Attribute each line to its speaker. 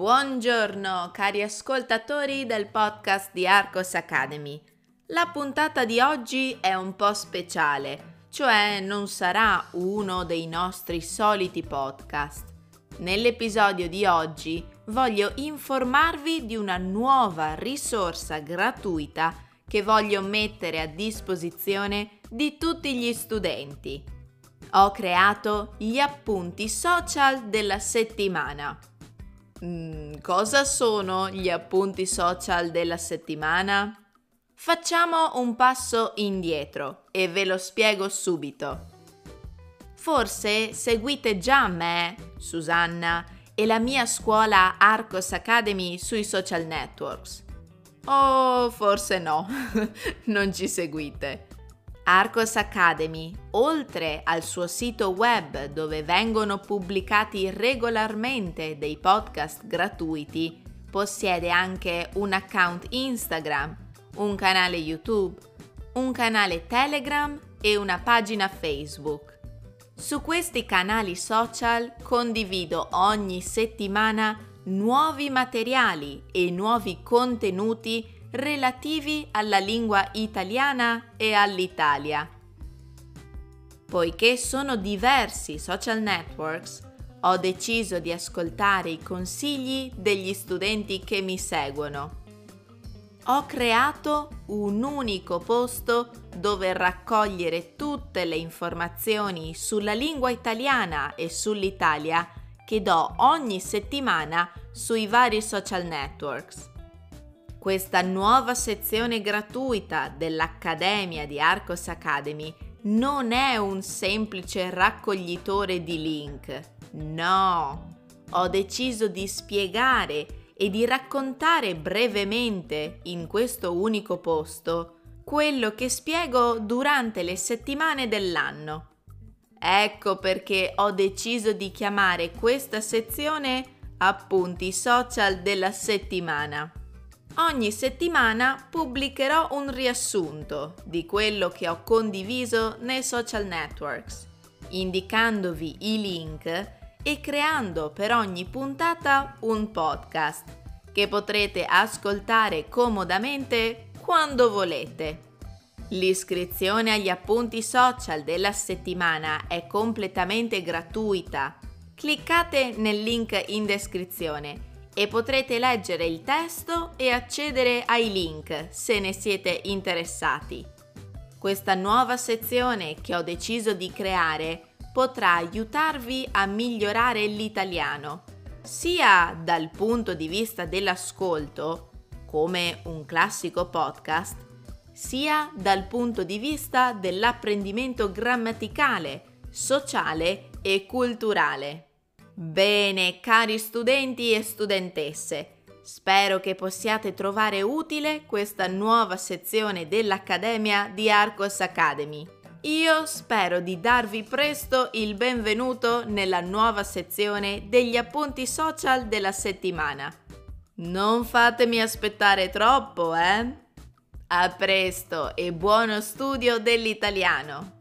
Speaker 1: Buongiorno cari ascoltatori del podcast di Arcos Academy. La puntata di oggi è un po' speciale, cioè non sarà uno dei nostri soliti podcast. Nell'episodio di oggi voglio informarvi di una nuova risorsa gratuita che voglio mettere a disposizione di tutti gli studenti. Ho creato gli appunti social della settimana. Mm, cosa sono gli appunti social della settimana? Facciamo un passo indietro e ve lo spiego subito. Forse seguite già me, Susanna, e la mia scuola Arcos Academy sui social networks. O forse no, non ci seguite. Arcos Academy, oltre al suo sito web dove vengono pubblicati regolarmente dei podcast gratuiti, possiede anche un account Instagram, un canale YouTube, un canale Telegram e una pagina Facebook. Su questi canali social condivido ogni settimana nuovi materiali e nuovi contenuti relativi alla lingua italiana e all'Italia. Poiché sono diversi social networks, ho deciso di ascoltare i consigli degli studenti che mi seguono. Ho creato un unico posto dove raccogliere tutte le informazioni sulla lingua italiana e sull'Italia che do ogni settimana sui vari social networks. Questa nuova sezione gratuita dell'Accademia di Arcos Academy non è un semplice raccoglitore di link. No, ho deciso di spiegare e di raccontare brevemente in questo unico posto quello che spiego durante le settimane dell'anno. Ecco perché ho deciso di chiamare questa sezione appunti social della settimana. Ogni settimana pubblicherò un riassunto di quello che ho condiviso nei social networks, indicandovi i link e creando per ogni puntata un podcast che potrete ascoltare comodamente quando volete. L'iscrizione agli appunti social della settimana è completamente gratuita. Cliccate nel link in descrizione e potrete leggere il testo e accedere ai link se ne siete interessati. Questa nuova sezione che ho deciso di creare potrà aiutarvi a migliorare l'italiano, sia dal punto di vista dell'ascolto, come un classico podcast, sia dal punto di vista dell'apprendimento grammaticale, sociale e culturale. Bene, cari studenti e studentesse, spero che possiate trovare utile questa nuova sezione dell'Accademia di Arcos Academy. Io spero di darvi presto il benvenuto nella nuova sezione degli appunti social della settimana. Non fatemi aspettare troppo, eh? A presto e buono studio dell'italiano!